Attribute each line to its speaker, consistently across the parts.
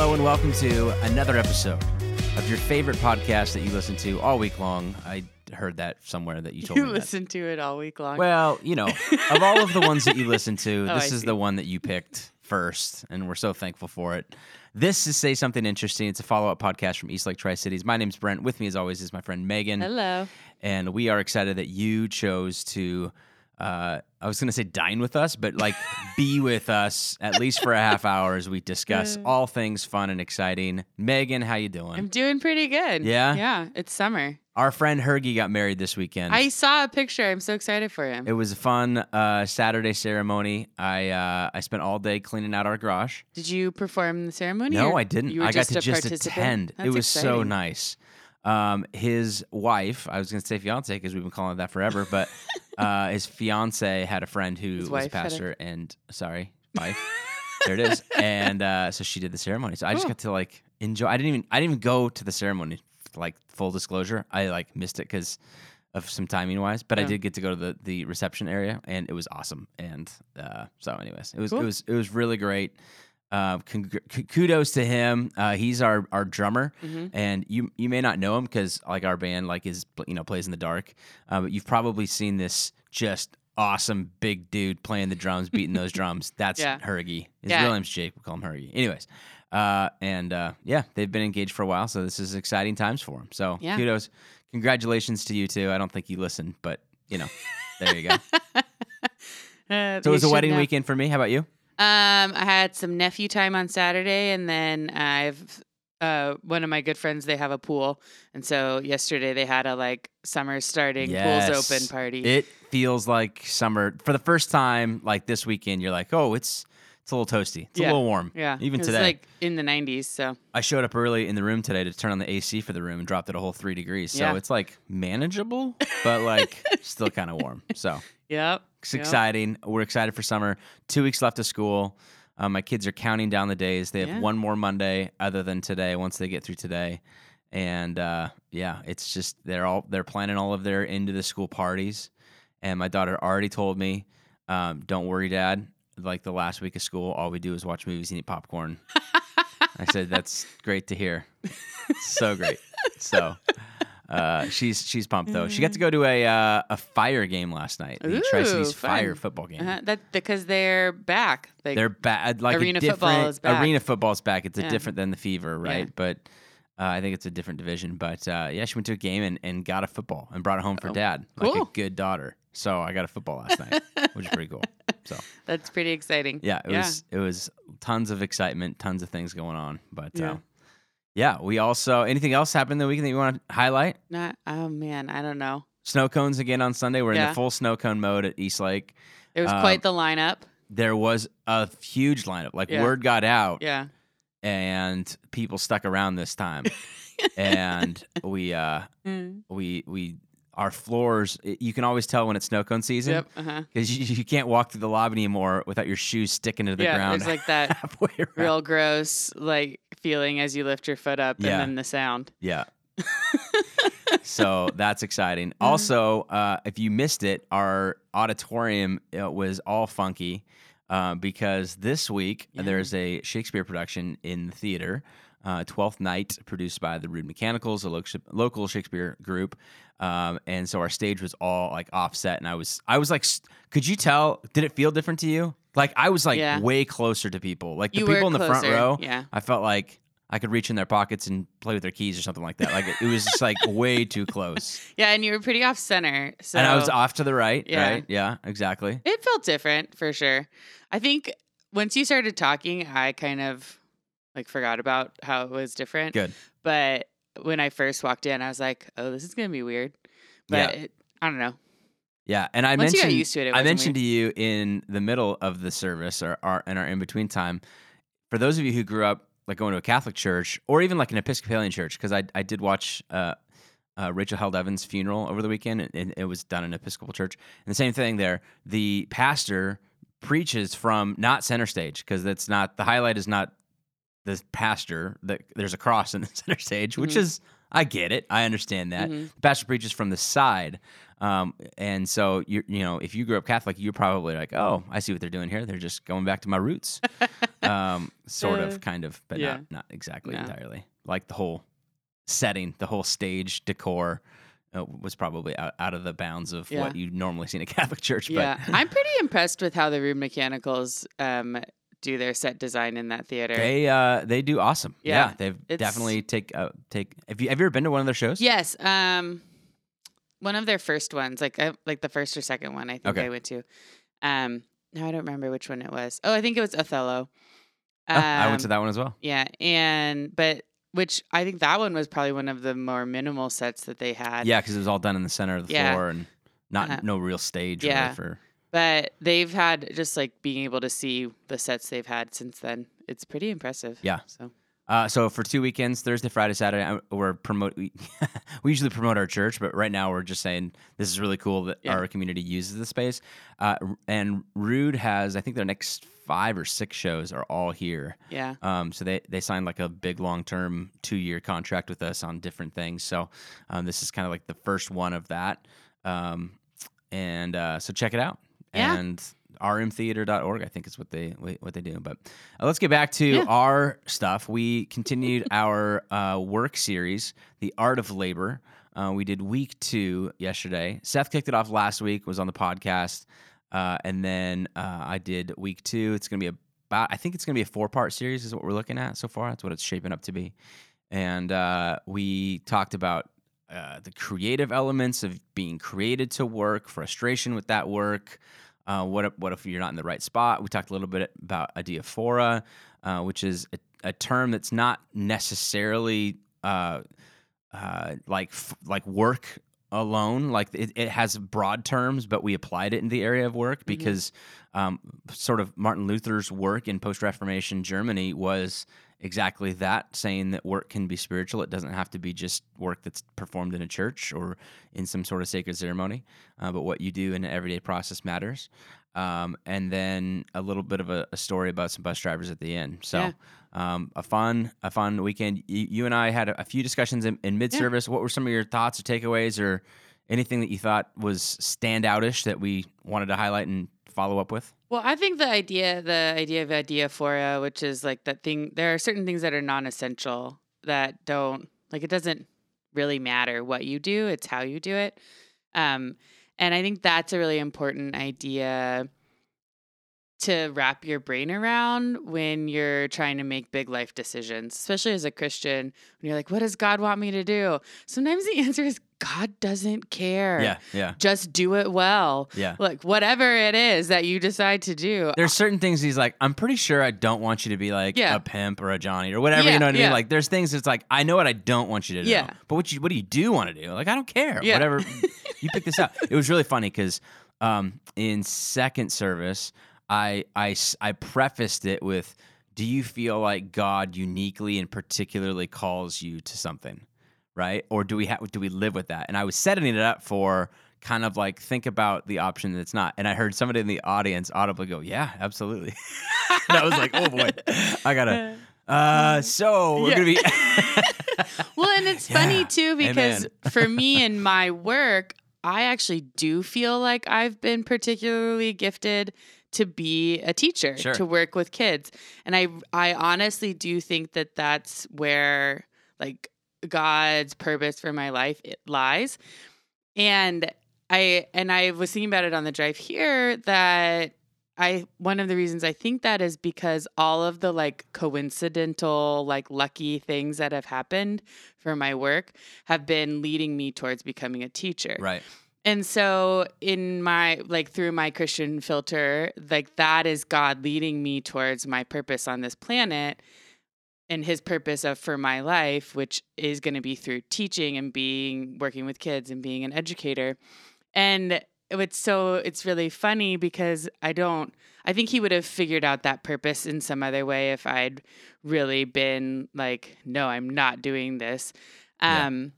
Speaker 1: Hello and welcome to another episode of your favorite podcast that you listen to all week long. I heard that somewhere that you told
Speaker 2: You
Speaker 1: me. that.
Speaker 2: listen to it all week long.
Speaker 1: Well, you know, of all of the ones that you listen to,
Speaker 2: Oh,
Speaker 1: this
Speaker 2: I
Speaker 1: is
Speaker 2: see.
Speaker 1: the one that you picked first, and we're so thankful for it. This is Say Something Interesting. It's a follow up podcast from East Lake Tri Cities. My name's Brent. With me, as always, is my friend Megan.
Speaker 2: Hello.
Speaker 1: And we are excited that you chose to, uh, I was going to say dine with us, but like be with us at least for a half hour as we discuss
Speaker 2: Uh.
Speaker 1: all things fun and exciting. Megan, how you doing?
Speaker 2: I'm doing pretty good.
Speaker 1: Yeah?
Speaker 2: Yeah. It's summer.
Speaker 1: Our friend Hergy got married this weekend.
Speaker 2: I saw a picture. I'm so excited for him.
Speaker 1: It was a fun uh, Saturday ceremony. I uh, I spent all day cleaning out our garage.
Speaker 2: Did you perform the ceremony?
Speaker 1: No, I didn't. I got to just attend. it
Speaker 2: That's
Speaker 1: was so nice. Um, his wife, I was going to say fiance because we've been calling it that forever, but uh, his fiance had a friend who
Speaker 2: His
Speaker 1: was a
Speaker 2: wife had a-
Speaker 1: pastor, and sorry, wife. there it is. And uh, so she did the ceremony. So I just got to like enjoy. I didn't even I didn't even go to the ceremony. Like full disclosure, I like missed it because of some timing wise, but I did get to go to the the reception area, and it was awesome. And uh, so, anyways, it was it was it was really great. Uh, congr- kudos to him. Uh, he's our our drummer,
Speaker 2: Mhm.
Speaker 1: and you you may not know him because like our band like is you know plays in the dark, uh, but you've probably seen this just awesome big dude playing the drums, beating those drums. That's
Speaker 2: Yeah.
Speaker 1: Hergy. His
Speaker 2: Yeah.
Speaker 1: real name's Jake. We call him Hergy. Anyways, uh, and uh, yeah, they've been engaged for a while, so this is exciting times for him. So
Speaker 2: Yeah.
Speaker 1: kudos, congratulations to you too. I don't think you listened, but you know, there you go.
Speaker 2: Uh,
Speaker 1: So it was a wedding
Speaker 2: know.
Speaker 1: weekend for me. How about you?
Speaker 2: Um, I had some nephew time on Saturday, and then I've uh one of my good friends. They have a pool, and so yesterday they had a like summer starting pools open party.
Speaker 1: It feels like summer for the first time. Like this weekend, you're like, oh, it's it's a little toasty. It's a little warm.
Speaker 2: yeah,
Speaker 1: even today.
Speaker 2: like in the 90s. So
Speaker 1: I showed up early in the room today to turn on the AC for the room and dropped it a whole three degrees. So
Speaker 2: Yeah.
Speaker 1: it's like manageable, but like still kind of warm. So
Speaker 2: yep,
Speaker 1: it's
Speaker 2: Yep.
Speaker 1: exciting. We're excited for summer. Two weeks left of school. Um, my kids are counting down the days. They have
Speaker 2: Yeah.
Speaker 1: one more Monday other than today. Once they get through today, and uh, yeah, it's just they're all they're planning all of their into the school parties. And my daughter already told me, um, "Don't worry, Dad. Like the last week of school, all we do is watch movies and eat popcorn." I said, "That's great to hear. so great." So. Uh, she's she's pumped though. She got to go to a uh, a fire game last night. The Tri Cities
Speaker 2: Ooh,
Speaker 1: Fire football game.
Speaker 2: uh that because they're back. Like
Speaker 1: They're bad. Like
Speaker 2: Arena football is back.
Speaker 1: Arena football's back. It's a different than the Fever, right?
Speaker 2: Yeah.
Speaker 1: But uh, I think it's a different division. But uh, yeah, she went to a game and, and got a football and brought it home for
Speaker 2: Oh,
Speaker 1: dad, like a
Speaker 2: cool.
Speaker 1: good daughter. So I got a football last night, which is pretty cool. So
Speaker 2: that's pretty exciting.
Speaker 1: yeah, it
Speaker 2: Yeah.
Speaker 1: was it was tons of excitement, tons of things going on. But
Speaker 2: Yeah.
Speaker 1: Yeah, we also anything else happened the weekend that you want to highlight?
Speaker 2: Not. Oh man, I don't know.
Speaker 1: Snow cones again on Sunday. We're in the full snow cone mode at East Lake.
Speaker 2: It was
Speaker 1: Um,
Speaker 2: quite the lineup.
Speaker 1: There was a huge lineup. Like
Speaker 2: Yeah.
Speaker 1: word got out.
Speaker 2: Yeah.
Speaker 1: and people stuck around this time and we uh
Speaker 2: Mm.
Speaker 1: we we our floors you can always tell when it's snow cone season
Speaker 2: Yep. Uh huh.
Speaker 1: because you, you can't walk through the lobby anymore without your shoes sticking to the
Speaker 2: Yeah.
Speaker 1: ground
Speaker 2: There's like that real gross like feeling as you lift your foot up,
Speaker 1: Yeah.
Speaker 2: and then the sound.
Speaker 1: yeah so that's exciting
Speaker 2: Mm-hmm.
Speaker 1: also uh if you missed it our auditorium uh, was all funky uh, because this week
Speaker 2: Yeah.
Speaker 1: there's a Shakespeare production in the theater, uh, Twelfth Night, produced by the Rude Mechanicals, a local, local Shakespeare group, um, and so our stage was all like offset, and I was I was like, could you tell? Did it feel different to you? Like I was like
Speaker 2: Yeah.
Speaker 1: way closer to people, like the
Speaker 2: You
Speaker 1: people in the front row.
Speaker 2: yeah.
Speaker 1: I felt like. I could reach in their pockets and play with their keys or something like that. Like it was just like way too close.
Speaker 2: Yeah, and you were pretty off center. So
Speaker 1: and I was off to the right,
Speaker 2: Yeah.
Speaker 1: right? Yeah, exactly.
Speaker 2: It felt different for sure. I think once you started talking, I kind of like forgot about how it was different.
Speaker 1: Good.
Speaker 2: But when I first walked in, I was like, "Oh, this is gonna be weird." But
Speaker 1: Yeah.
Speaker 2: it, I don't know.
Speaker 1: Yeah, and I
Speaker 2: Once
Speaker 1: mentioned
Speaker 2: used to it, it
Speaker 1: I mentioned
Speaker 2: weird.
Speaker 1: to you in the middle of the service or, or in our in between time. For those of you who grew up like going to a Catholic church or even like an Episcopalian church, because I I did watch uh, uh, Rachel Held Evans' funeral over the weekend, and, and it was done in an Episcopal church. And the same thing there, the pastor preaches from not center stage because that's not the highlight is not the pastor. That there's a cross in the center stage, which
Speaker 2: Mhm.
Speaker 1: is I get it, I understand that.
Speaker 2: Mhm.
Speaker 1: The pastor preaches from the side. Um, and so you you know if you grew up Catholic, you're probably like, oh, I see what they're doing here. They're just going back to my roots. um, sort
Speaker 2: Uh,
Speaker 1: of, kind of, but
Speaker 2: yeah.
Speaker 1: not not exactly
Speaker 2: No.
Speaker 1: entirely. Like the whole setting, the whole stage decor uh, was probably out, out of the bounds of
Speaker 2: Yeah.
Speaker 1: what you normally see in a Catholic church.
Speaker 2: yeah, I'm pretty impressed with how the Rude Mechanicals um, do their set design in that theater.
Speaker 1: they uh, they do awesome.
Speaker 2: Yeah,
Speaker 1: they've
Speaker 2: it's-
Speaker 1: definitely take uh, take. Have you have you ever been to one of their shows?
Speaker 2: Yes, um, one of their first ones, like uh, like the first or second one, I think
Speaker 1: Okay.
Speaker 2: I went to. Um, no, I don't remember which one it was. Oh, I think it was Othello.
Speaker 1: Oh, I went
Speaker 2: Um,
Speaker 1: to that one as well.
Speaker 2: Yeah, and but which I think that one was probably one of the more minimal sets that they had.
Speaker 1: Yeah, because it was all done in the center of the
Speaker 2: Yeah.
Speaker 1: floor and not
Speaker 2: Uh-huh.
Speaker 1: no real stage.
Speaker 2: Yeah.
Speaker 1: Really for
Speaker 2: But they've had just like being able to see the sets they've had since then. It's pretty impressive.
Speaker 1: Yeah.
Speaker 2: So
Speaker 1: Uh, so for two weekends, Thursday, Friday, Saturday, we're promote. We, we usually promote our church, but right now we're just saying this is really cool that
Speaker 2: Yeah.
Speaker 1: our community uses the space. Uh, and Rude has, I think, their next five or six shows are all here.
Speaker 2: yeah.
Speaker 1: Um, so they they signed like a big long term two year contract with us on different things. So um, this is kind of like the first one of that. Um, and uh, so check it out.
Speaker 2: Yeah.
Speaker 1: And rmtheater.org, I think is what they what they do. But uh, let's get back to
Speaker 2: Yeah.
Speaker 1: our stuff. We continued our uh, work series, The Art of Labor. Uh, we did week two yesterday. Seth kicked it off last week, was on the podcast. Uh, and then uh, I did week two. It's going to be about, I think it's going to be a four part series, is what we're looking at so far. That's what it's shaping up to be. And uh, we talked about uh, the creative elements of being created to work, frustration with that work. Uh, what if, what if you're not in the right spot? We talked a little bit about adiaphora, uh, which is a, a term that's not necessarily uh, uh, like f- like work alone. Like it, it has broad terms, but we applied it in the area of work because um, sort of Martin Luther's work in post Reformation Germany was exactly that, saying that work can be spiritual. It doesn't have to be just work that's performed in a church or in some sort of sacred ceremony, uh, but what you do in an everyday process matters. Um, and then a little bit of a, a story about some bus drivers at the end. So.
Speaker 2: Yeah.
Speaker 1: Um, a fun, a fun weekend. You, you and I had a, a few discussions in, in mid-service. What were some of your thoughts or takeaways, or anything that you thought was standoutish that we wanted to highlight and follow up with?
Speaker 2: Well, I think the idea, the idea of adiaphora, which is like that thing, there are certain things that are non essential that don't, like, it doesn't really matter what you do, it's how you do it. Um, and I think that's a really important idea to wrap your brain around when you're trying to make big life decisions, especially as a Christian, when you're like, what does God want me to do? Sometimes the answer is God doesn't care.
Speaker 1: Yeah, yeah,
Speaker 2: Just do it well.
Speaker 1: yeah.
Speaker 2: Like, whatever it is that you decide to do,
Speaker 1: There's certain things he's like, I'm pretty sure I don't want you to be like
Speaker 2: Yeah.
Speaker 1: a pimp or a Johnny or whatever.
Speaker 2: Yeah,
Speaker 1: you know what I mean? Like, there's things that's like, I know what I don't want you to do.
Speaker 2: Yeah.
Speaker 1: But what you what do you do want to do? Like, I don't care.
Speaker 2: Yeah.
Speaker 1: Whatever. you pick this up. It was really funny because um, in second service, I, I I prefaced it with, "Do you feel like God uniquely and particularly calls you to something?" Right? Or do we have do we live with that? And I was setting it up for kind of like think about the option that's not. And I heard somebody in the audience audibly go, "Yeah, absolutely." and I was like, "Oh boy, I gotta." Uh, so we're
Speaker 2: Yeah.
Speaker 1: gonna be.
Speaker 2: well, and it's
Speaker 1: Yeah.
Speaker 2: funny too because
Speaker 1: Amen.
Speaker 2: for me in my work, I actually do feel like I've been particularly gifted to be a teacher,
Speaker 1: Sure.
Speaker 2: to work with kids. And I I honestly do think that that's where like God's purpose for my life it lies. And I and I was thinking about it on the drive here that I one of the reasons I think that is because all of the like coincidental like lucky things that have happened for my work have been leading me towards becoming a teacher.
Speaker 1: right.
Speaker 2: And so in my like through my Christian filter, like that is God leading me towards my purpose on this planet and his purpose of for my life, which is going to be through teaching and being working with kids and being an educator. And it's so it's really funny because I don't I think he would have figured out that purpose in some other way if I'd really been like, no, I'm not doing this.
Speaker 1: Yeah.
Speaker 2: Um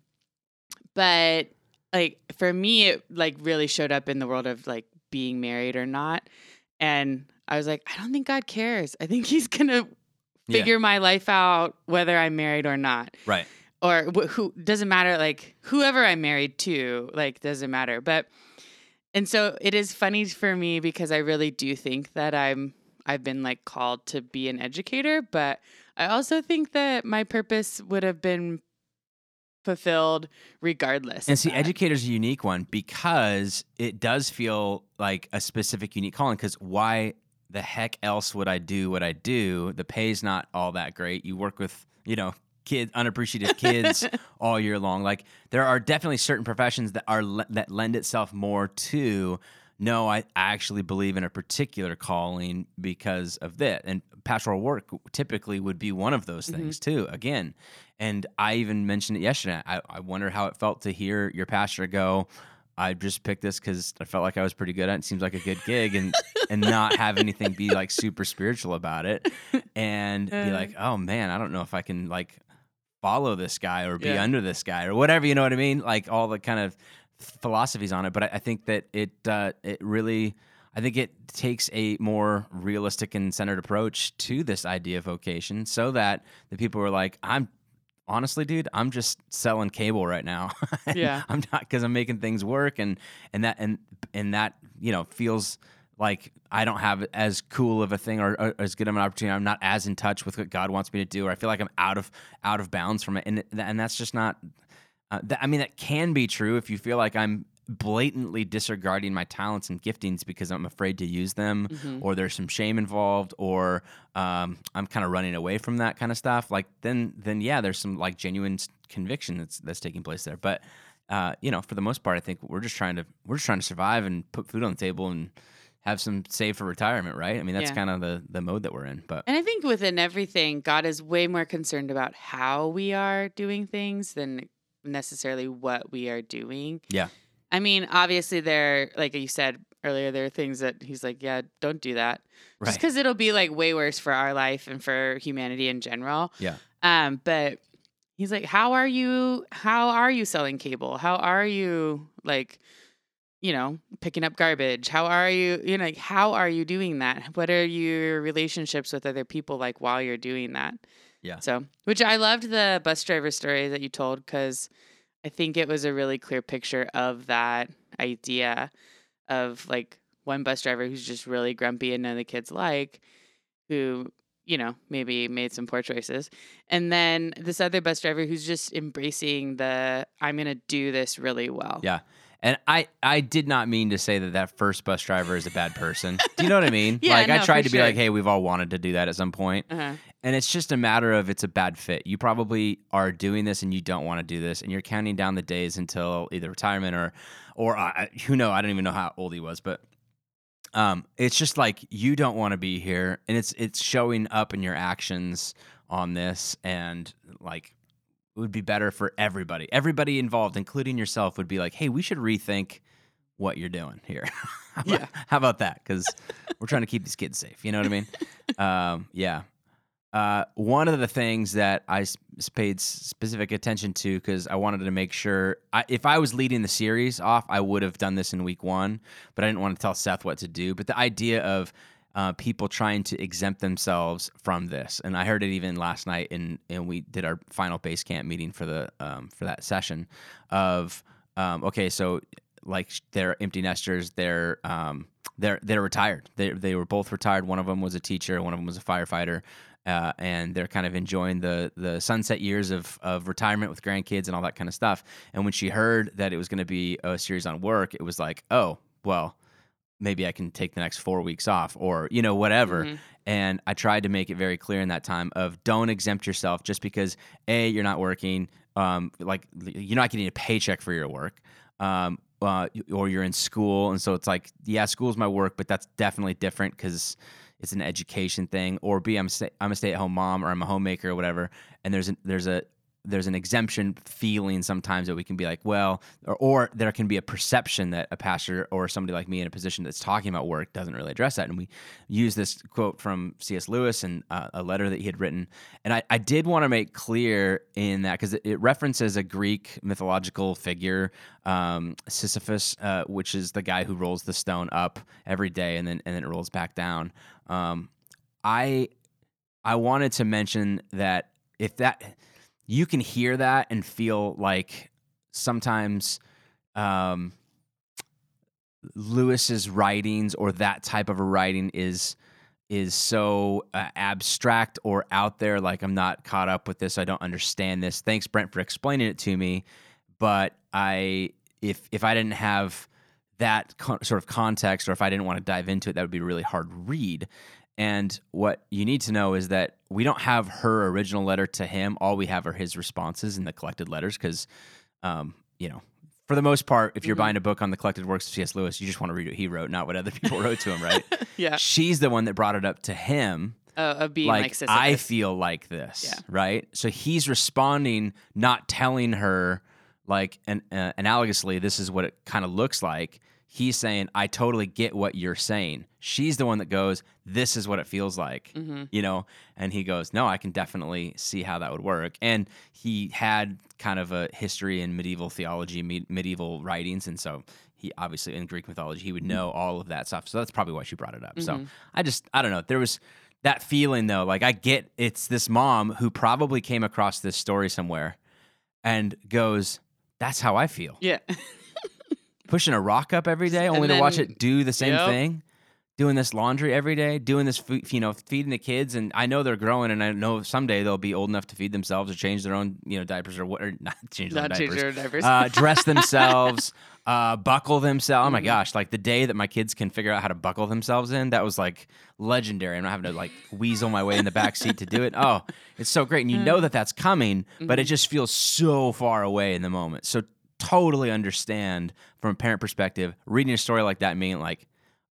Speaker 2: but like for me it like really showed up in the world of like being married or not. And I was like, I don't think God cares. I think he's going to
Speaker 1: Yeah.
Speaker 2: figure my life out whether I'm married or not
Speaker 1: Right.
Speaker 2: or wh- who doesn't matter like whoever i'm married to like doesn't matter but and so it is funny for me because i really do think that i'm I've been like called to be an educator, but I also think that my purpose would have been fulfilled regardless.
Speaker 1: And see, educator's a unique one because it does feel like a specific unique calling. Because why the heck else would I do what I do? The pay's not all that great. You work with, you know, kid unappreciative kids all year long. Like there are definitely certain professions that are that lend itself more to no, I actually believe in a particular calling because of that. And pastoral work typically would be one of those things too. Again, and I even mentioned it yesterday. I, I wonder how it felt to hear your pastor go, I just picked this because I felt like I was pretty good at it. it. Seems like a good gig, and and not have anything be like super spiritual about it, and be
Speaker 2: Uh.
Speaker 1: like, oh man, I don't know if I can like follow this guy or be
Speaker 2: Yeah.
Speaker 1: under this guy or whatever. You know what I mean? Like all the kind of philosophies on it. But I, I think that it uh, it really. I think it takes a more realistic and centered approach to this idea of vocation so that the people are like, I'm honestly, dude, I'm just selling cable right now.
Speaker 2: Yeah.
Speaker 1: I'm not because I'm making things work and and that and and that you know feels like I don't have as cool of a thing or, or as good of an opportunity. I'm not as in touch with what God wants me to do, or I feel like I'm out of out of bounds from it, and and that's just not. Uh, that, I mean, that can be true if you feel like I'm blatantly disregarding my talents and giftings because I'm afraid to use them,
Speaker 2: Mhm.
Speaker 1: or there's some shame involved, or um, I'm kind of running away from that kind of stuff. Like then, then yeah, there's some like genuine conviction that's that's taking place there. But uh, you know, for the most part, I think we're just trying to we're just trying to survive and put food on the table and have some save for retirement, right? I mean, that's
Speaker 2: Yeah.
Speaker 1: kind of the the mode that we're in. But
Speaker 2: And I think within everything, God is way more concerned about how we are doing things than necessarily what we are doing.
Speaker 1: Yeah.
Speaker 2: I mean, obviously, there, like you said earlier, there are things that He's like, yeah, don't do that.
Speaker 1: Right.
Speaker 2: Just because it'll be like way worse for our life and for humanity in general.
Speaker 1: Yeah.
Speaker 2: Um, but He's like, how are you? How are you selling cable? How are you like? you know, picking up garbage? How are you, you know, like, how are you doing that? What are your relationships with other people like while you're doing that?
Speaker 1: Yeah.
Speaker 2: So, which I loved the bus driver story that you told because I think it was a really clear picture of that idea of like one bus driver who's just really grumpy and none of the kids like, who, you know, maybe made some poor choices. And then this other bus driver who's just embracing the, I'm going to do this really well.
Speaker 1: Yeah. And I, I did not mean to say that that first bus driver is a bad person. Do you know what I mean?
Speaker 2: Yeah,
Speaker 1: like I tried to be
Speaker 2: sure.
Speaker 1: like, hey, we've all wanted to do that at some point.
Speaker 2: Uh-huh.
Speaker 1: And it's just a matter of it's a bad fit. You probably are doing this and you don't want to do this, and you're counting down the days until either retirement or, or uh, who know? I don't even know how old he was, but um, it's just like you don't want to be here, and it's it's showing up in your actions on this, and like it would be better for everybody. Everybody involved, including yourself, would be like, hey, we should rethink what you're doing here. how, about,
Speaker 2: Yeah.
Speaker 1: how about that? Because we're trying to keep these kids safe. You know what I mean? um, yeah. Uh, one of the things that I paid specific attention to because I wanted to make sure I, if I was leading the series off, I would have done this in week one, but I didn't want to tell Seth what to do. But the idea of uh, people trying to exempt themselves from this, and I heard it even last night, and and we did our final base camp meeting for the um, for that session of um, okay, so like they're empty nesters, they're um, they're they're retired. They they were both retired. One of them was a teacher, one of them was a firefighter. Uh, and they're kind of enjoying the the sunset years of of retirement with grandkids and all that kind of stuff. And when she heard that it was going to be a series on work, it was like, oh, well, maybe I can take the next four weeks off, or you know, whatever.
Speaker 2: Mhm.
Speaker 1: And I tried to make it very clear in that time of don't exempt yourself just because a you're not working, um, like you're not getting a paycheck for your work. Um, uh, or you're in school, and so it's like, yeah, school's my work, but that's definitely different because it's an education thing. Or B, I'm sta- I'm a stay at home mom, or I'm a homemaker, or whatever. And there's an, there's a there's an exemption feeling sometimes that we can be like, well, or, or there can be a perception that a pastor or somebody like me in a position that's talking about work doesn't really address that. And we use this quote from C.S. Lewis and uh, a letter that he had written. And I, I did want to make clear in that because it, it references a Greek mythological figure, um, Sisyphus, uh, which is the guy who rolls the stone up every day and then and then it rolls back down. Um, I I wanted to mention that if that you can hear that and feel like sometimes um, Lewis's writings or that type of a writing is is so uh, abstract or out there. Like I'm not caught up with this. I don't understand this. Thanks, Brent, for explaining it to me. But I, if if I didn't have that con- sort of context, or if I didn't want to dive into it, that would be a really hard read. And what you need to know is that we don't have her original letter to him. All we have are his responses in the collected letters because, um, you know, for the most part, if you're
Speaker 2: Mhm.
Speaker 1: buying a book on the collected works of C.S. Lewis, you just want to read what he wrote, not what other people wrote to him, right?
Speaker 2: Yeah.
Speaker 1: She's the one that brought it up to him.
Speaker 2: Uh, of being like,
Speaker 1: Like,
Speaker 2: Sisyphus.
Speaker 1: I feel like this,
Speaker 2: Yeah.
Speaker 1: right? So he's responding, not telling her, like, and uh, analogously, this is what it kind of looks like. He's saying, I totally get what you're saying. She's the one that goes, This is what it feels like
Speaker 2: hmm
Speaker 1: you know? And he goes no i can definitely see how that would work. And he had kind of a history in medieval theology me- medieval writings and so he obviously in greek mythology he would know all of that stuff. So that's probably why she brought it up. So
Speaker 2: Mhm.
Speaker 1: i just i don't know there was that feeling though like i get it's this mom who probably came across this story somewhere and goes that's how i feel.
Speaker 2: Yeah.
Speaker 1: pushing a rock up every day only
Speaker 2: And
Speaker 1: to watch it do the same
Speaker 2: Yep.
Speaker 1: thing doing this laundry every day doing this you know feeding the kids and i know they're growing and i know someday they'll be old enough to feed themselves or change their own you know diapers or what or not change their
Speaker 2: Not change
Speaker 1: diapers
Speaker 2: diapers.
Speaker 1: uh, dress themselves uh, buckle themselves oh my
Speaker 2: Mhm.
Speaker 1: gosh like the day that my kids can figure out how to buckle themselves in that was like legendary i'm not having to like weasel my way in the back seat to do it oh it's so great and you know that that's coming but it
Speaker 2: Mhm.
Speaker 1: just feels so far away in the moment so totally understand from a parent perspective reading a story like that being like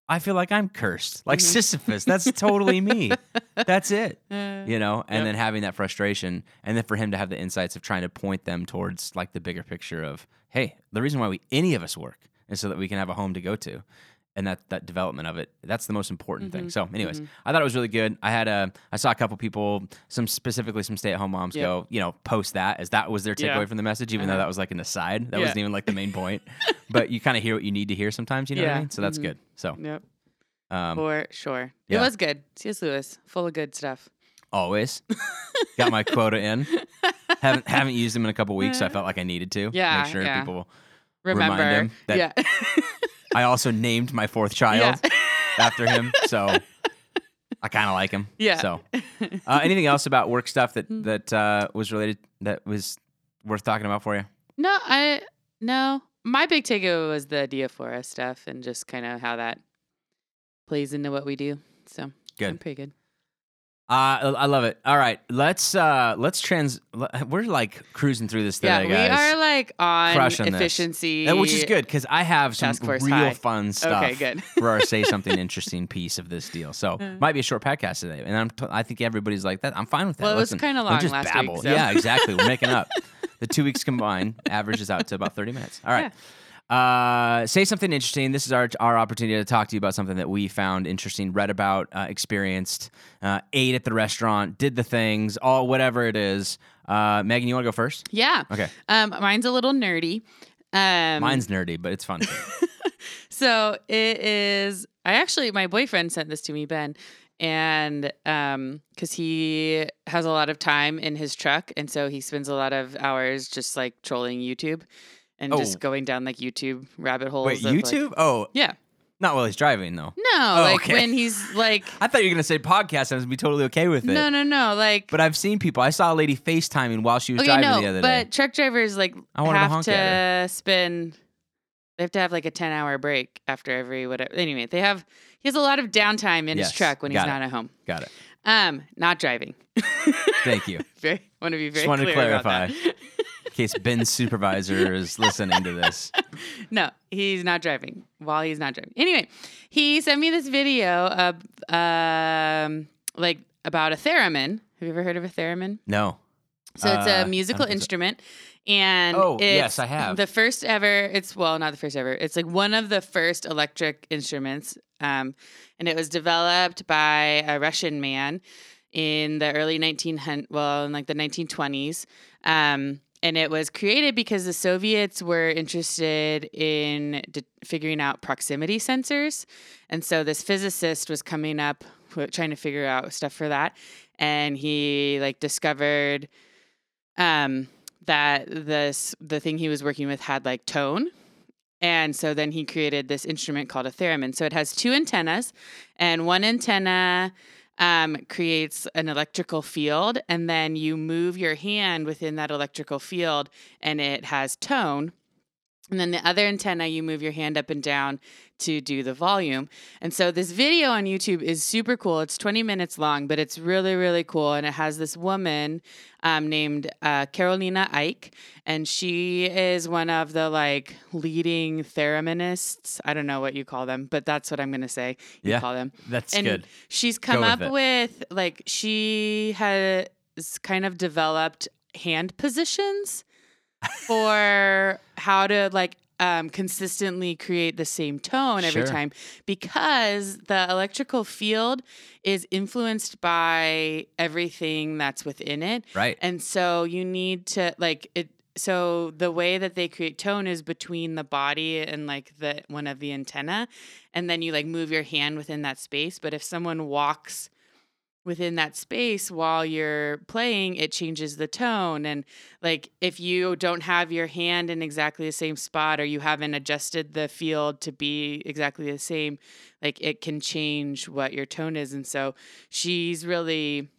Speaker 1: i feel like i'm cursed. Like
Speaker 2: Mhm.
Speaker 1: sisyphus that's totally me. That's it
Speaker 2: Uh,
Speaker 1: you know? And
Speaker 2: Yep.
Speaker 1: then having that frustration and then for him to have the insights of trying to point them towards like the bigger picture of hey the reason why we any of us work is so that we can have a home to go to and that that development of it that's the most important thing
Speaker 2: Mhm,
Speaker 1: so anyways
Speaker 2: mhm.
Speaker 1: i thought it was really good i had a i saw a couple people some specifically some stay-at-home moms
Speaker 2: Yep.
Speaker 1: go you know post that as that was their takeaway
Speaker 2: Yeah.
Speaker 1: from the message even though
Speaker 2: Uh-huh.
Speaker 1: that was like an aside that
Speaker 2: Yeah.
Speaker 1: wasn't even like the main point but you kind of hear what you need to hear sometimes you know what i mean so that's
Speaker 2: Mhm.
Speaker 1: good so
Speaker 2: Yep.
Speaker 1: um
Speaker 2: For sure.
Speaker 1: yeah.
Speaker 2: It was good. C.S. Lewis, full of good stuff.
Speaker 1: always got my quota in haven't haven't used them in a couple weeks so i felt like i needed to
Speaker 2: Yeah,
Speaker 1: make sure
Speaker 2: yeah.
Speaker 1: people Remind
Speaker 2: Remember.
Speaker 1: him that-
Speaker 2: yeah.
Speaker 1: I also named my fourth child after him so i kind of like him
Speaker 2: Yeah.
Speaker 1: so uh, anything else about work stuff that
Speaker 2: Mm.
Speaker 1: that uh, was related that was worth talking about for you
Speaker 2: no, I no. My big takeaway was the Diaphora stuff and just kind of how that plays into what we do. So
Speaker 1: Good.
Speaker 2: I'm pretty good.
Speaker 1: Uh, I love it. All right, let's uh, let's trans. We're like cruising through this
Speaker 2: yeah,
Speaker 1: today,
Speaker 2: we
Speaker 1: guys.
Speaker 2: are like on
Speaker 1: Crushing
Speaker 2: efficiency,
Speaker 1: Uh, which is good because I have some real
Speaker 2: high.
Speaker 1: fun stuff
Speaker 2: Okay, good.
Speaker 1: for our say something interesting piece of this deal. So
Speaker 2: Uh.
Speaker 1: might be a short podcast today, and I'm t- I think everybody's like that. I'm fine with that.
Speaker 2: Well, it was kinda
Speaker 1: we'll
Speaker 2: long
Speaker 1: just
Speaker 2: last
Speaker 1: babble.
Speaker 2: week, so.
Speaker 1: Yeah, exactly. We're making up. The two weeks combined averages out to about 30 minutes. All right. Uh, say something interesting. This is our our opportunity to talk to you about something that we found interesting, read about, uh, experienced, uh, ate at the restaurant, did the things, all whatever it is. Uh, Megan, you want to go first?
Speaker 2: Yeah.
Speaker 1: Okay.
Speaker 2: Um, mine's a little nerdy. Um,
Speaker 1: Mine's nerdy, but it's fun.
Speaker 2: so it is. I actually, my boyfriend sent this to me, Ben, and um, because he has a lot of time in his truck, and so he spends a lot of hours just like trolling YouTube and
Speaker 1: Oh.
Speaker 2: just going down like YouTube rabbit holes.
Speaker 1: Wait,
Speaker 2: of, like-
Speaker 1: YouTube? oh,
Speaker 2: yeah.
Speaker 1: not while he's driving though.
Speaker 2: No,
Speaker 1: Oh,
Speaker 2: like
Speaker 1: okay.
Speaker 2: when he's like,
Speaker 1: I thought you were gonna say podcast. I was be totally okay with it.
Speaker 2: no, no, no, like.
Speaker 1: But I've seen people. I saw a lady FaceTiming while she was
Speaker 2: okay,
Speaker 1: driving
Speaker 2: no,
Speaker 1: the other
Speaker 2: but
Speaker 1: day.
Speaker 2: But truck drivers like
Speaker 1: I to
Speaker 2: have to
Speaker 1: at
Speaker 2: spend. They have to have like a ten hour break after every whatever. Anyway, they have. He has a lot of downtime in
Speaker 1: Yes,
Speaker 2: his truck when he's
Speaker 1: it.
Speaker 2: not at home.
Speaker 1: Got it.
Speaker 2: Um, not driving.
Speaker 1: Thank you.
Speaker 2: very want to be very
Speaker 1: Just wanted to clarify. Case Ben's supervisor is listening to this.
Speaker 2: no, he's not driving while he's not driving. Anyway, he sent me this video of um like about a theremin. Have you ever heard of a theremin?
Speaker 1: No.
Speaker 2: So it's
Speaker 1: Uh,
Speaker 2: a musical
Speaker 1: think so.
Speaker 2: instrument. And
Speaker 1: Oh,
Speaker 2: it's
Speaker 1: yes, I have.
Speaker 2: The first ever, it's well, not the first ever. It's like one of the first electric instruments. Um, and it was developed by a Russian man in the early 1900, well, in like the 1920s. Um, and it was created because the Soviets were interested in d- figuring out proximity sensors. And so this physicist was coming up trying to figure out stuff for that. And he like discovered um, that this the thing he was working with had like tone And so then he created this instrument called a theremin. So it has two antennas, and one antenna um, creates an electrical field, and then you move your hand within that electrical field, and it has tone. And then the other antenna, you move your hand up and down to do the volume. And so this video on YouTube is super cool. It's 20 minutes long, but it's really, really cool. And it has this woman um, named uh, Carolina Eyck, and she is one of the like leading thereminists. I don't know what you call them, but that's what I'm going to say. You
Speaker 1: Yeah,
Speaker 2: call them.
Speaker 1: That's
Speaker 2: and
Speaker 1: good.
Speaker 2: she's come
Speaker 1: with
Speaker 2: up
Speaker 1: it.
Speaker 2: with like she has kind of developed hand positions for how to like um, consistently create the same tone every
Speaker 1: Sure.
Speaker 2: time because the electrical field is influenced by everything that's within it
Speaker 1: Right.
Speaker 2: and so you need to like it so the way that they create tone is between the body and like the one of the antenna and then you like move your hand within that space but if someone walks within that space while you're playing it changes the tone and like if you don't have your hand in exactly the same spot or you haven't adjusted the field to be exactly the same like it can change what your tone is and so she's really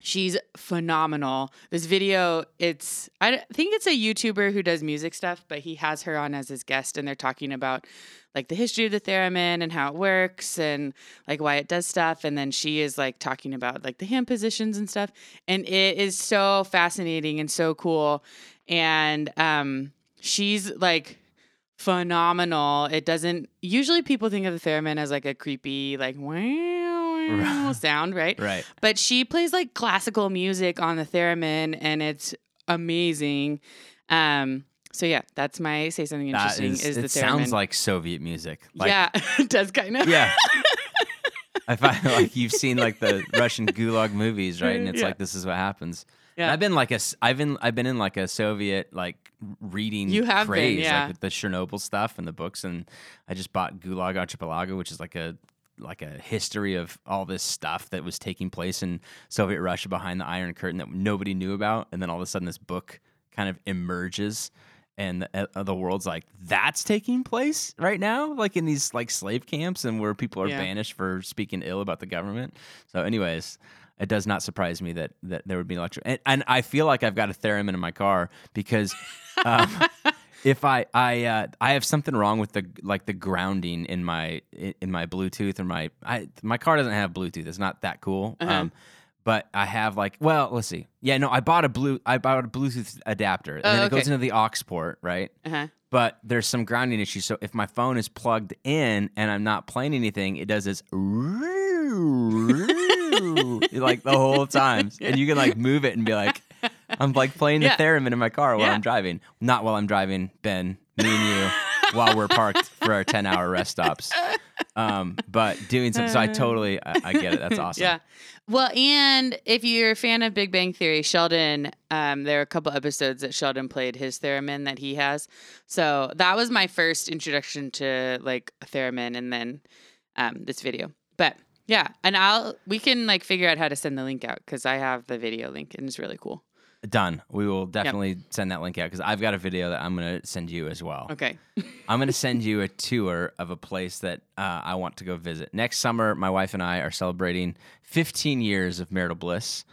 Speaker 2: she's phenomenal. This video it's i think it's a youtuber who does music stuff but he has her on as his guest and they're talking about like the history of the theremin and how it works and like why it does stuff. And then she is like talking about like the hand positions and stuff. And it is so fascinating and so cool. And um she's like phenomenal. It doesn't usually people think of the theremin as like a creepy like wow, sound right?
Speaker 1: Right.
Speaker 2: but she plays like classical music on the theremin and it's amazing. Um so yeah that's my say something
Speaker 1: That
Speaker 2: interesting
Speaker 1: is,
Speaker 2: is,
Speaker 1: it
Speaker 2: the
Speaker 1: sounds like Soviet music. Like,
Speaker 2: yeah it does kind of
Speaker 1: Yeah. I find like you've seen like the Russian Gulag movies, right? And it's
Speaker 2: Yeah.
Speaker 1: like this is what happens. And
Speaker 2: Yeah.
Speaker 1: I've been like a, I've been, I've been in like a Soviet like reading
Speaker 2: You have been, yeah.
Speaker 1: like the Chernobyl stuff and the books, and I just bought Gulag Archipelago, which is like a like a history of all this stuff that was taking place in Soviet Russia behind the Iron Curtain that nobody knew about, and then all of a sudden this book kind of emerges. And the, uh, the world's like that's taking place right now, like in these like slave camps, and where people are
Speaker 2: Yeah.
Speaker 1: banished for speaking ill about the government. So, anyways, it does not surprise me that that there would be an electric. And, and I feel like I've got a theremin in my car because um, if I I uh, I have something wrong with the like the grounding in my in in my Bluetooth or my I my car doesn't have Bluetooth. It's not that cool.
Speaker 2: Uh-huh.
Speaker 1: Um, but I have like well, let's see. Yeah, no, I bought a blue I bought a Bluetooth adapter, and
Speaker 2: Oh,
Speaker 1: then it
Speaker 2: okay.
Speaker 1: goes into the aux port, right?
Speaker 2: uh-huh.
Speaker 1: but there's some grounding issues. So if my phone is plugged in and I'm not playing anything, it does this like the whole time, and you can like move it and be like, I'm like playing the
Speaker 2: Yeah.
Speaker 1: theremin in my car while
Speaker 2: Yeah.
Speaker 1: I'm driving, not while I'm driving Ben, me and you, while we're parked for our 10 hour rest stops. Um, but doing something, so I totally, I, I get it. That's awesome.
Speaker 2: Yeah. Well, and if you're a fan of Big Bang Theory, Sheldon, um, there are a couple episodes that Sheldon played his theremin that he has. So that was my first introduction to like a theremin, and then um, this video. But yeah, and I'll we can like figure out how to send the link out because I have the video link and it's really cool.
Speaker 1: Done. We will definitely send that link out because I've got a video that I'm going to send you as well.
Speaker 2: Okay.
Speaker 1: I'm going to send you a tour of a place that uh, I want to go visit. Next summer, my wife and I are celebrating 15 years of marital bliss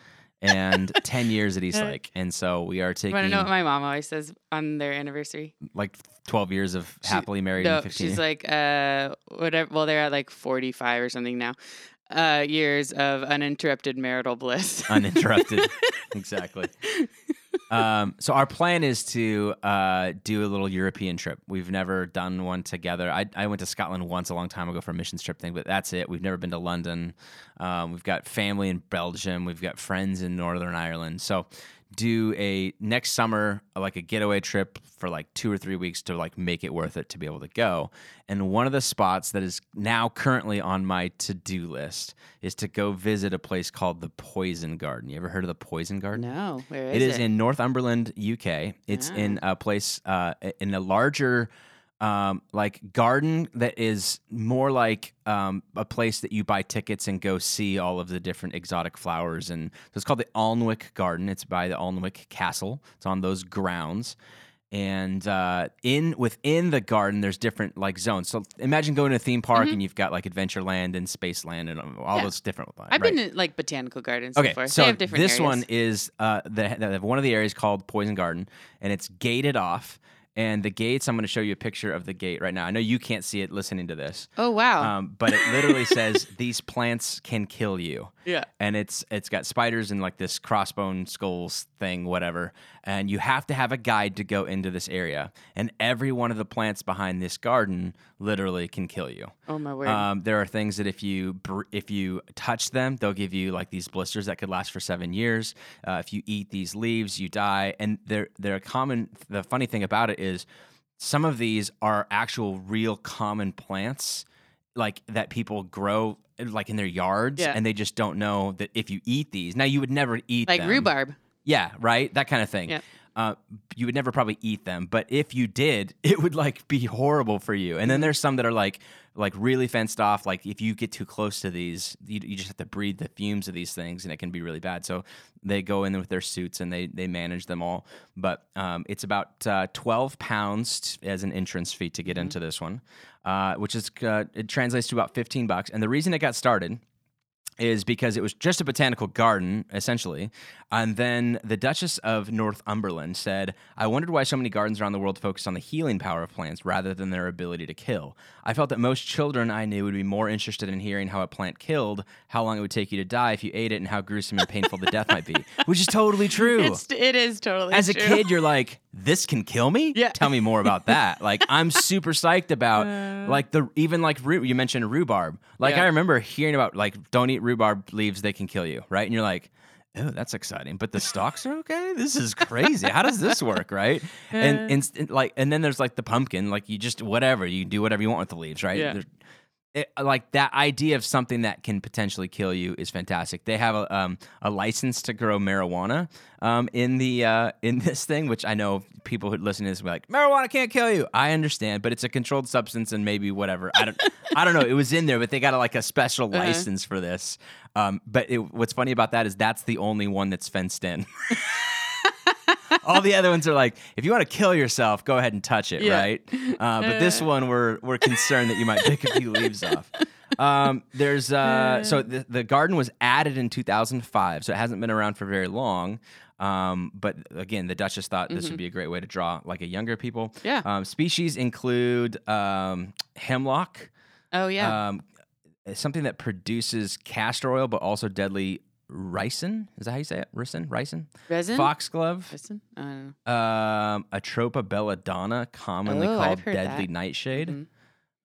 Speaker 1: and 10 years at East Lake. And so we are taking
Speaker 2: want to know what my mom always says on their anniversary?
Speaker 1: like 12 years of
Speaker 2: She-
Speaker 1: happily married
Speaker 2: No,
Speaker 1: and 15
Speaker 2: she's like uh whatever. Well, they're at like forty five or something now. Uh, years of uninterrupted marital bliss.
Speaker 1: uninterrupted. exactly. Um, so our plan is to uh, do a little European trip. We've never done one together. I, I went to Scotland once a long time ago for a missions trip thing, but that's it. We've never been to London. Um, we've got family in Belgium. We've got friends in Northern Ireland. So do a next summer like a getaway trip for like two or three weeks to like make it worth it to be able to go. And one of the spots that is now currently on my to-do list is to go visit a place called the Poison Garden. You ever heard of the Poison Garden?
Speaker 2: no, where is
Speaker 1: It
Speaker 2: it?
Speaker 1: is in Northumberland, UK. It's in a place uh, in a larger um, like garden that is more like um, a place that you buy tickets and go see all of the different exotic flowers. And so it's called the Alnwick Garden. It's by the Alnwick Castle. It's on those grounds. and uh, in within the garden, there's different like zones. So imagine going to a theme park and you've got like Adventureland and Spaceland and all
Speaker 2: Yeah.
Speaker 1: those different.
Speaker 2: I've
Speaker 1: right?
Speaker 2: been to like botanical gardens
Speaker 1: Okay,
Speaker 2: before.
Speaker 1: so
Speaker 2: they have different
Speaker 1: this
Speaker 2: areas.
Speaker 1: one is uh, the one of the areas called Poison Garden, and it's gated off. And the gates, I'm going to show you a picture of the gate right now. I know you can't see it listening to this,
Speaker 2: Oh wow.
Speaker 1: um, but it literally says these plants can kill you
Speaker 2: yeah.
Speaker 1: and it's it's got spiders and like this crossbone skulls thing whatever. And you have to have a guide to go into this area. And every one of the plants behind this garden literally can kill you.
Speaker 2: Oh my word.
Speaker 1: um, there are things that if you br- if you touch them they'll give you like these blisters that could last for seven years. Uh, if you eat these leaves you die. And they're they're a common the funny thing about it is some of these are actual real common plants like that people grow like in their yards
Speaker 2: Yeah.
Speaker 1: and they just don't know that if you eat these now you would never eat
Speaker 2: like
Speaker 1: them.
Speaker 2: rhubarb.
Speaker 1: yeah right that kind of thing
Speaker 2: Yep.
Speaker 1: Uh, you would never probably eat them but if you did it would like be horrible for you. And then there's some that are like like really fenced off like if you get too close to these you, you just have to breathe the fumes of these things and it can be really bad. So they go in with their suits and they they manage them all. But um, it's about uh, 12 pounds t- as an entrance fee to get into this one uh, which is uh, it translates to about 15 bucks. And the reason it got started is because it was just a botanical garden, essentially. And then the Duchess of Northumberland said, I wondered why so many gardens around the world focus on the healing power of plants rather than their ability to kill. I felt that most children I knew would be more interested in hearing how a plant killed, how long it would take you to die if you ate it, and how gruesome and painful the death might be, which is totally true.
Speaker 2: It's it is totally
Speaker 1: As a kid, you're like, this can kill me?
Speaker 2: Yeah.
Speaker 1: Tell me more about that. Like, I'm super psyched about, uh. like, the even like, you mentioned rhubarb. Like,
Speaker 2: Yeah.
Speaker 1: I remember hearing about, like, don't eat rhubarb leaves, they can kill you, right? And you're like, oh, that's exciting. But the stalks are okay? This is crazy. How does this work, right? And, and, and, like, and then there's like the pumpkin, like, you just, whatever, you do whatever you want with the leaves, right?
Speaker 2: Yeah.
Speaker 1: It, like that idea of something that can potentially kill you is fantastic. They have a, um, a license to grow marijuana um, in the uh, in this thing, which I know people who listen to this will be like, marijuana can't kill you. I understand, but it's a controlled substance and maybe whatever. I don't I don't know. It was in there, but they got a, like a special
Speaker 2: Uh-huh.
Speaker 1: license for this. Um, but it, what's funny about that is that's the only one that's fenced in. All the other ones are like, if you want to kill yourself, go ahead and touch it,
Speaker 2: Yeah.
Speaker 1: right? Uh, but this one, we're we're concerned that you might pick a few leaves off. Um, there's uh, so the, the garden was added in 2005, so it hasn't been around for very long. Um, but again, the Duchess thought this would be a great way to draw like a younger people.
Speaker 2: Mm-hmm. Yeah.
Speaker 1: Um, species include um, hemlock,
Speaker 2: Oh yeah.
Speaker 1: um, something that produces castor oil, but also deadly ricin. Is that how you say it? Ricin, ricin.
Speaker 2: Resin.
Speaker 1: Foxglove,
Speaker 2: Resin. I don't know.
Speaker 1: um, Atropa belladonna, commonly
Speaker 2: Oh,
Speaker 1: called
Speaker 2: I've heard
Speaker 1: deadly
Speaker 2: that.
Speaker 1: nightshade.
Speaker 2: Mhm.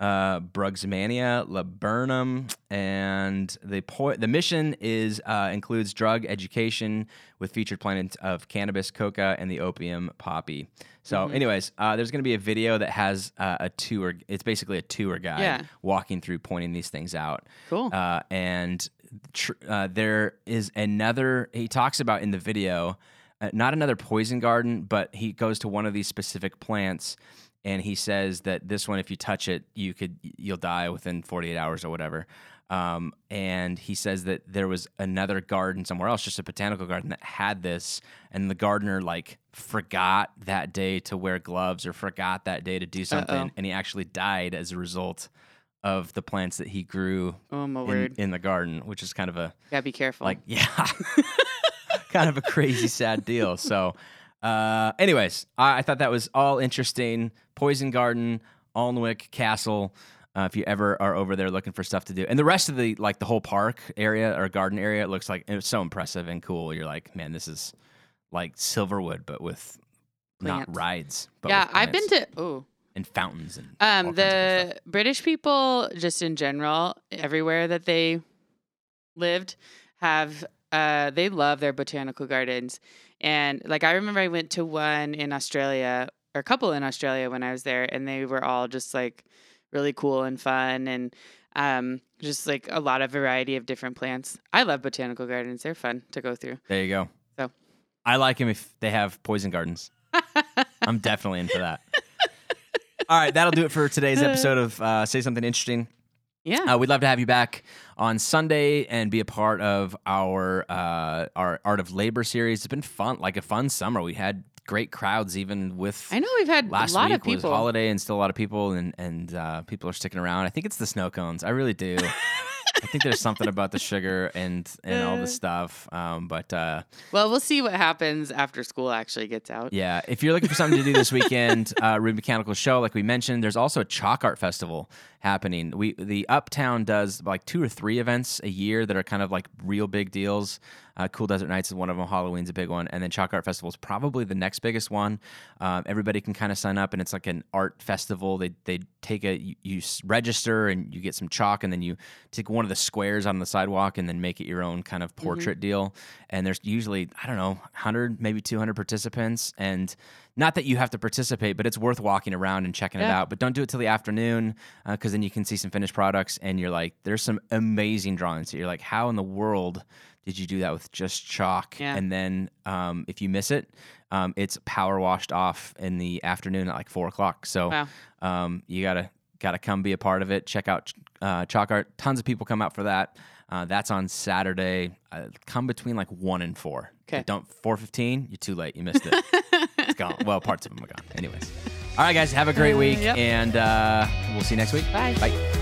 Speaker 1: Uh, Brugsmania, laburnum, and the po- the mission is uh, includes drug education with featured plant of cannabis, coca, and the opium poppy. So,
Speaker 2: Mm-hmm.
Speaker 1: anyways, uh, there's going to be a video that has uh, a tour. It's basically a tour guide
Speaker 2: Yeah.
Speaker 1: walking through, pointing these things out.
Speaker 2: Cool.
Speaker 1: Uh, and tr- uh, there is another, he talks about in the video, uh, not another poison garden, but he goes to one of these specific plants and he says that this one, if you touch it, you could, you'll die within 48 hours or whatever. Um, and he says that there was another garden somewhere else, just a botanical garden that had this, and the gardener like forgot that day to wear gloves or forgot that day to do something,
Speaker 2: Uh-oh.
Speaker 1: and he actually died as a result of the plants that he grew
Speaker 2: oh my
Speaker 1: in,
Speaker 2: word.
Speaker 1: in the garden, which is kind of a
Speaker 2: Gotta be careful.
Speaker 1: like yeah, kind of a crazy sad deal. So, uh, anyways, I, I thought that was all interesting. Poison Garden, Alnwick Castle. Uh, if you ever are over there looking for stuff to do, and the rest of the like the whole park area or garden area, it looks like it's so impressive and cool. You're like, man, this is like Silverwood, but with not rides. But
Speaker 2: yeah, I've been to. Oh.
Speaker 1: And fountains and
Speaker 2: Um,
Speaker 1: kinds of cool stuff.
Speaker 2: the British people, just in general, everywhere that they lived, have uh, they love their botanical gardens. And like I remember, I went to one in Australia, or a couple in Australia when I was there, and they were all just like really cool and fun, and um, just like a lot of variety of different plants. I love botanical gardens; they're fun to go through.
Speaker 1: There you go.
Speaker 2: So.
Speaker 1: I like them if they have poison gardens. I'm definitely into that. All right, that'll do it for today's episode of uh, Say Something Interesting.
Speaker 2: Yeah,
Speaker 1: Uh, we'd love to have you back on Sunday and be a part of our uh, our Art of Labor series. It's been fun, like a fun summer. We had great crowds, even with.
Speaker 2: I know we've had
Speaker 1: Last
Speaker 2: a lot
Speaker 1: week
Speaker 2: of people.
Speaker 1: was holiday and still a lot of people, and and uh, people are sticking around. I think it's the snow cones. I really do. I think there's something about the sugar and and all
Speaker 2: Uh.
Speaker 1: the stuff. Um, but uh,
Speaker 2: well, we'll see what happens after school actually gets out.
Speaker 1: yeah, if you're looking for something to do this weekend, uh, Rude Mechanical Show, like we mentioned, there's also a chalk art festival happening. We the Uptown does like two or three events a year that are kind of like real big deals. Uh, cool Desert Nights is one of them. Halloween's a big one, and then Chalk Art Festival is probably the next biggest one. Um, everybody can kind of sign up, and it's like an art festival. They they take a you, you register and you get some chalk, and then you take one of the squares on the sidewalk and then make it your own kind of portrait deal. And there's usually I don't know, hundred maybe two hundred participants, and not that you have to participate, but it's worth walking around and checking it out. But don't do it till the afternoon because then you can see some finished products, and you're like, there's some amazing drawings. You're like, how in the world did you do that with just chalk?
Speaker 2: Yeah.
Speaker 1: And then um, if you miss it, um, it's power washed off in the afternoon at like four o'clock. So
Speaker 2: Wow.
Speaker 1: um, you gotta gotta come be a part of it. Check out uh, chalk art. Tons of people come out for that. Uh, that's on Saturday. Uh, come between like one and four. But Don't four fifteen. You're too late. You missed it. it's gone. Well, parts of them are gone. Anyways. All right, guys. Have a great
Speaker 2: Uh,
Speaker 1: week,
Speaker 2: yep.
Speaker 1: and uh, we'll see you next week.
Speaker 2: Bye.
Speaker 1: Bye.